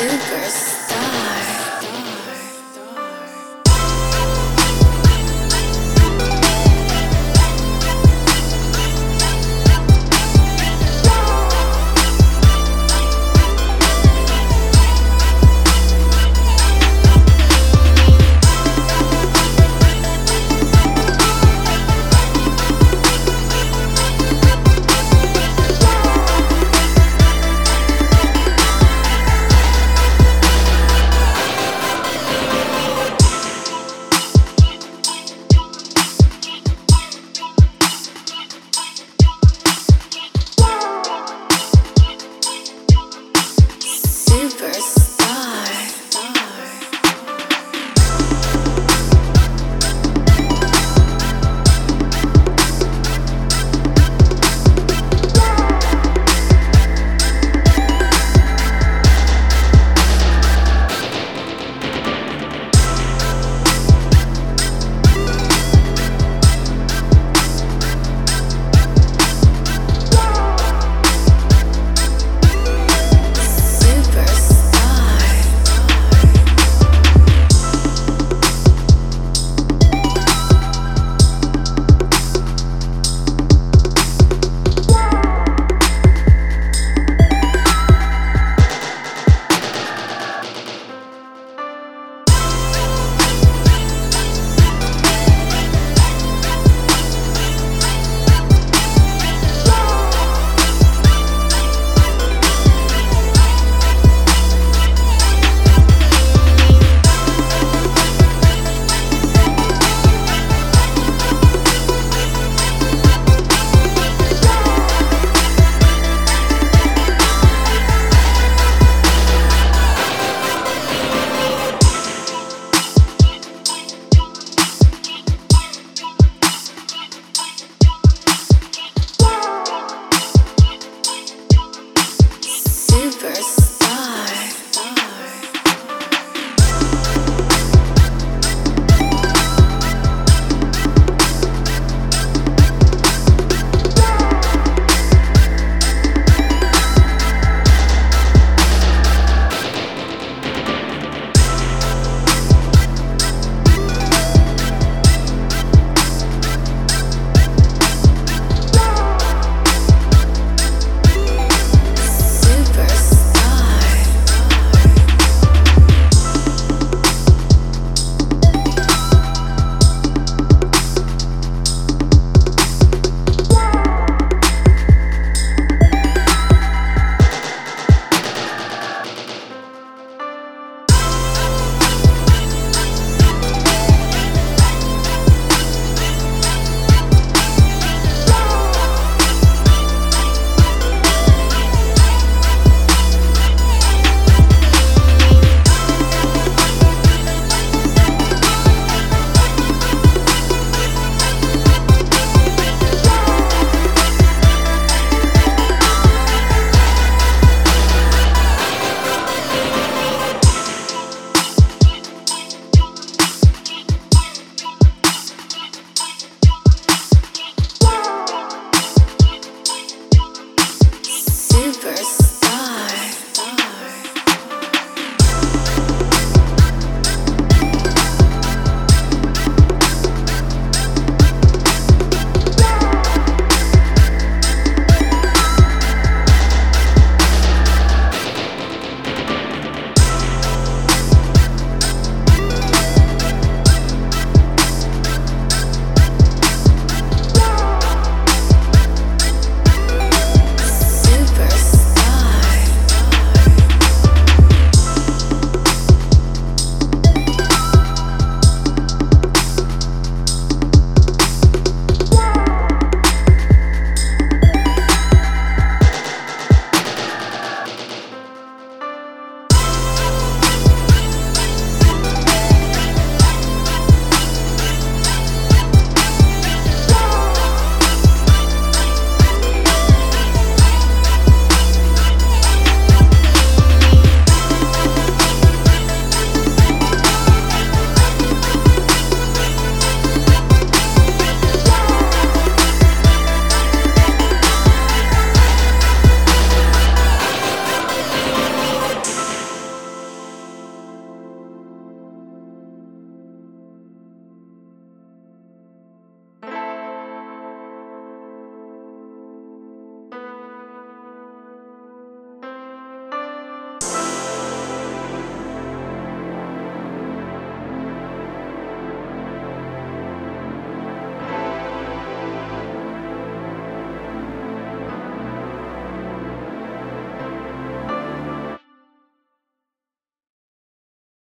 Super.